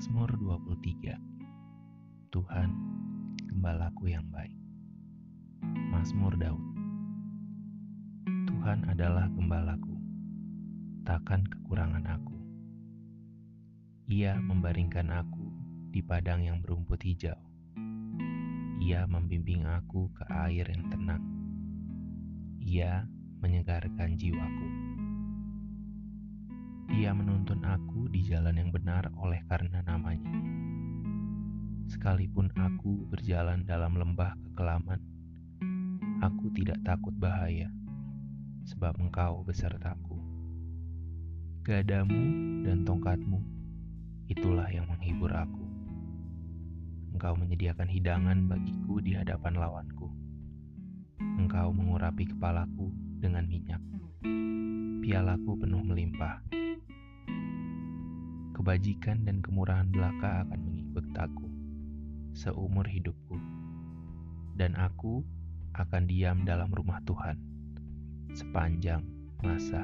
23 Tuhan, gembalaku yang baik Mazmur Daud Tuhan adalah gembalaku, takkan kekurangan aku. Ia membaringkan aku di padang yang berumput hijau. Ia membimbing aku ke air yang tenang. Ia menyegarkan jiwaku. Menuntun aku di jalan yang benar oleh karena namanya. Sekalipun aku berjalan dalam lembah kekelaman, aku tidak takut bahaya, sebab engkau besertaku. Gadamu dan tongkatmu, itulah yang menghibur aku. Engkau menyediakan hidangan bagiku di hadapan lawanku. Engkau mengurapi kepalaku dengan minyak. Pialaku penuh melimpah. Kebajikan dan kemurahan belaka akan mengikut aku seumur hidupku. Dan aku akan diam dalam rumah Tuhan sepanjang masa